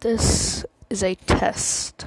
This is a test.